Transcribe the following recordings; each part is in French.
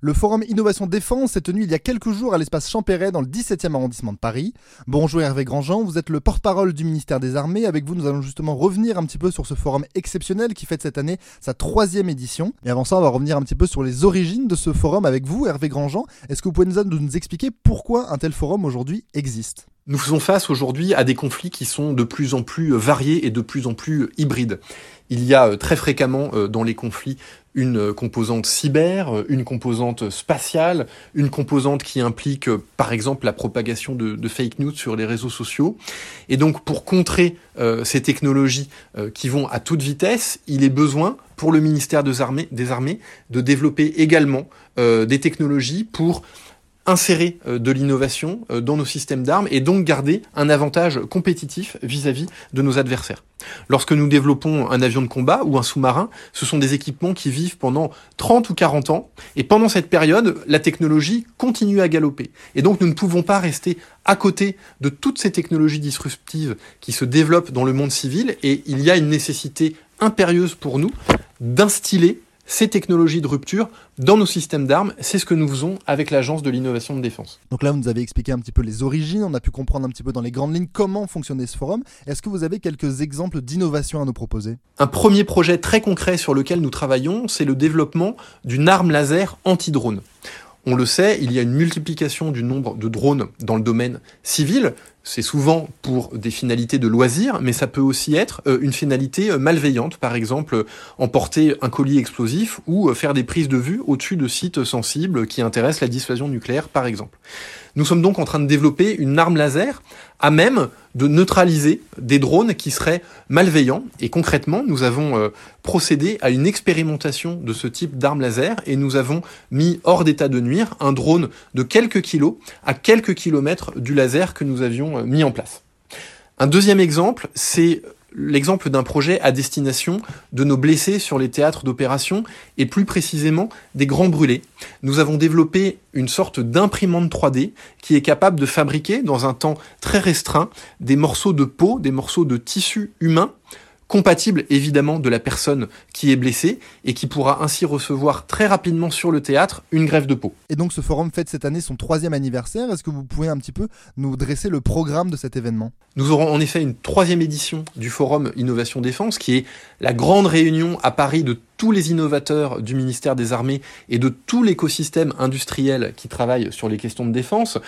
Le forum Innovation Défense s'est tenu il y a quelques jours à l'espace Champéret dans le 17e arrondissement de Paris. Bonjour Hervé Grandjean, vous êtes le porte-parole du ministère des Armées. Avec vous, nous allons justement revenir un petit peu sur ce forum exceptionnel qui fête cette année sa troisième édition. Et avant ça, on va revenir un petit peu sur les origines de ce forum avec vous, Hervé Grandjean. Est-ce que vous pouvez nous, nous expliquer pourquoi un tel forum aujourd'hui existe? Nous faisons face aujourd'hui à des conflits qui sont de plus en plus variés et de plus en plus hybrides. Il y a euh, très fréquemment euh, dans les conflits une composante cyber, une composante spatiale, une composante qui implique par exemple la propagation de, fake news sur les réseaux sociaux. Et donc pour contrer euh, ces technologies qui vont à toute vitesse, il est besoin pour le ministère des Armées, des armées de développer également des technologies pour insérer euh, de l'innovation euh, dans nos systèmes d'armes et donc garder un avantage compétitif vis-à-vis de nos adversaires. Lorsque nous développons un avion de combat ou un sous-marin, ce sont des équipements qui vivent pendant 30 ou 40 ans et pendant cette période, la technologie continue à galoper. Et donc nous ne pouvons pas rester à côté de toutes ces technologies disruptives qui se développent dans le monde civil et il y a une nécessité impérieuse pour nous d'instiller ces technologies de rupture dans nos systèmes d'armes. C'est ce que nous faisons avec l'Agence de l'innovation de défense. Donc là, vous nous avez expliqué un petit peu les origines, on a pu comprendre un petit peu dans les grandes lignes comment fonctionnait ce forum. Est-ce que vous avez quelques exemples d'innovation à nous proposer? Un premier projet très concret sur lequel nous travaillons, c'est le développement d'une arme laser anti-drone. On le sait, il y a une multiplication du nombre de drones dans le domaine civil. C'est souvent pour des finalités de loisirs, mais ça peut aussi être euh, une finalité euh, malveillante, par exemple emporter un colis explosif ou euh, faire des prises de vue au-dessus de sites sensibles qui intéressent la dissuasion nucléaire, par exemple. Nous sommes donc en train de développer une arme laser à même de neutraliser des drones qui seraient malveillants. Et concrètement, nous avons euh, procédé à une expérimentation de ce type d'arme laser et nous avons mis hors d'état de nuire un drone de quelques kilos à quelques kilomètres du laser que nous avions euh, mis en place. Un deuxième exemple, c'est l'exemple d'un projet à destination de nos blessés sur les théâtres d'opération et plus précisément des grands brûlés. Nous avons développé une sorte d'imprimante 3D qui est capable de fabriquer dans un temps très restreint des morceaux de peau, des morceaux de tissu humain compatible évidemment de la personne qui est blessée et qui pourra ainsi recevoir très rapidement sur le théâtre une grève de peau. Et donc ce forum fête cette année son troisième anniversaire. Est-ce que vous pouvez un petit peu nous dresser le programme de cet événement? Nous aurons en effet une troisième édition du forum Innovation Défense qui est la grande réunion à Paris de tous les innovateurs du ministère des Armées et de tout l'écosystème industriel qui travaille sur les questions de défense.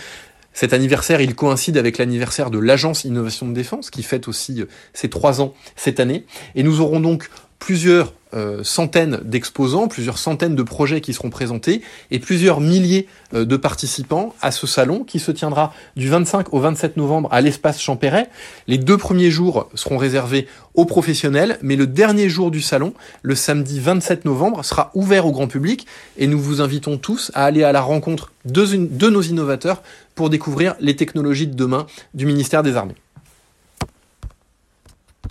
Cet anniversaire, il coïncide avec l'anniversaire de l'Agence Innovation de Défense, qui fête aussi euh, ses trois ans cette année. Et nous aurons donc plusieurs euh, centaines d'exposants, plusieurs centaines de projets qui seront présentés et plusieurs milliers euh, de participants à ce salon qui se tiendra du 25 au 27 novembre à l'espace Champéret. Les deux premiers jours seront réservés aux professionnels, mais le dernier jour du salon, le samedi 27 novembre, sera ouvert au grand public et nous vous invitons tous à aller à la rencontre de, de nos innovateurs pour découvrir les technologies de demain du ministère des Armées.